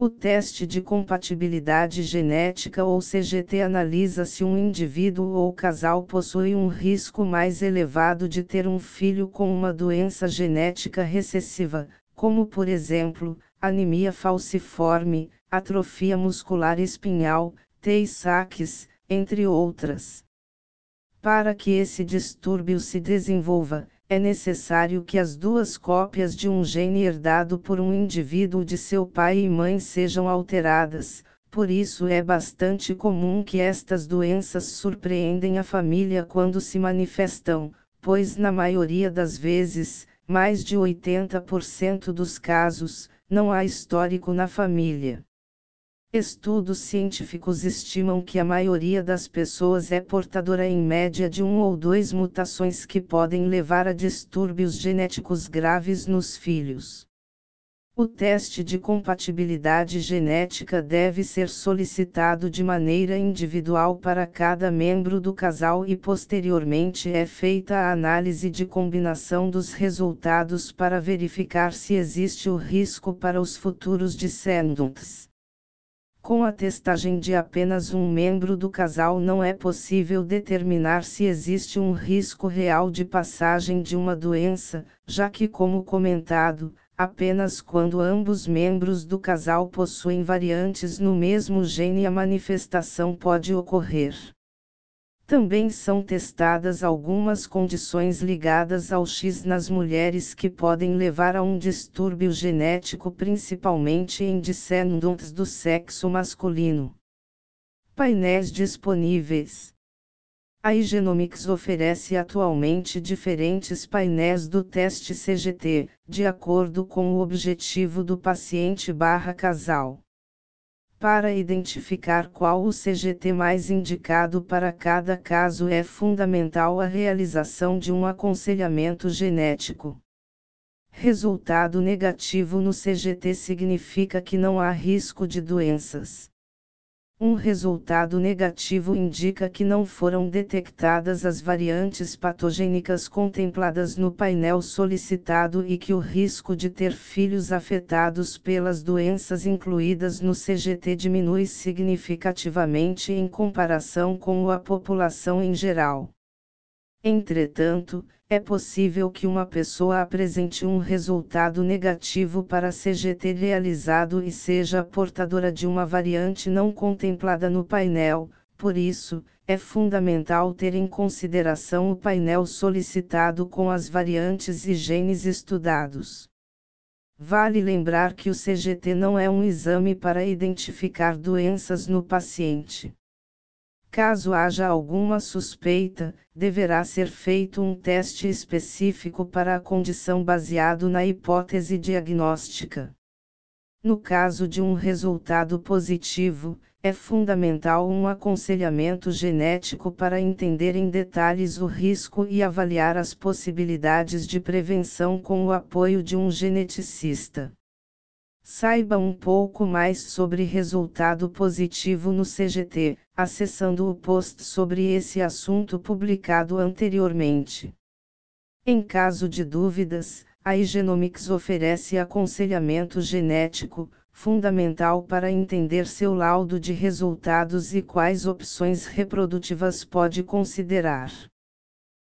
O teste de compatibilidade genética ou CGT analisa se um indivíduo ou casal possui um risco mais elevado de ter um filho com uma doença genética recessiva, como por exemplo, anemia falciforme, atrofia muscular espinhal, Tay-Sachs, entre outras. Para que esse distúrbio se desenvolva, é necessário que as duas cópias de um gene herdado por um indivíduo de seu pai e mãe sejam alteradas, por isso é bastante comum que estas doenças surpreendem a família quando se manifestam, pois na maioria das vezes, mais de 80% dos casos, não há histórico na família. Estudos científicos estimam que a maioria das pessoas é portadora em média de um ou dois mutações que podem levar a distúrbios genéticos graves nos filhos. O teste de compatibilidade genética deve ser solicitado de maneira individual para cada membro do casal e posteriormente é feita a análise de combinação dos resultados para verificar se existe o risco para os futuros descendentes. Com a testagem de apenas um membro do casal não é possível determinar se existe um risco real de passagem de uma doença, já que, como comentado, apenas quando ambos membros do casal possuem variantes no mesmo gene a manifestação pode ocorrer. Também são testadas algumas condições ligadas ao X nas mulheres que podem levar a um distúrbio genético principalmente em descendentes do sexo masculino. Painéis disponíveis. A Igenomics oferece atualmente diferentes painéis do teste CGT, de acordo com o objetivo do paciente/casal. Para identificar qual o CGT mais indicado para cada caso é fundamental a realização de um aconselhamento genético. Resultado negativo no CGT significa que não há risco de doenças. Um resultado negativo indica que não foram detectadas as variantes patogênicas contempladas no painel solicitado e que o risco de ter filhos afetados pelas doenças incluídas no CGT diminui significativamente em comparação com a população em geral. Entretanto, é possível que uma pessoa apresente um resultado negativo para CGT realizado e seja portadora de uma variante não contemplada no painel, por isso, é fundamental ter em consideração o painel solicitado com as variantes e genes estudados. Vale lembrar que o CGT não é um exame para identificar doenças no paciente. Caso haja alguma suspeita, deverá ser feito um teste específico para a condição baseado na hipótese diagnóstica. No caso de um resultado positivo, é fundamental um aconselhamento genético para entender em detalhes o risco e avaliar as possibilidades de prevenção com o apoio de um geneticista. Saiba um pouco mais sobre resultado positivo no CGT, acessando o post sobre esse assunto publicado anteriormente. Em caso de dúvidas, a Igenomics oferece aconselhamento genético, fundamental para entender seu laudo de resultados e quais opções reprodutivas pode considerar.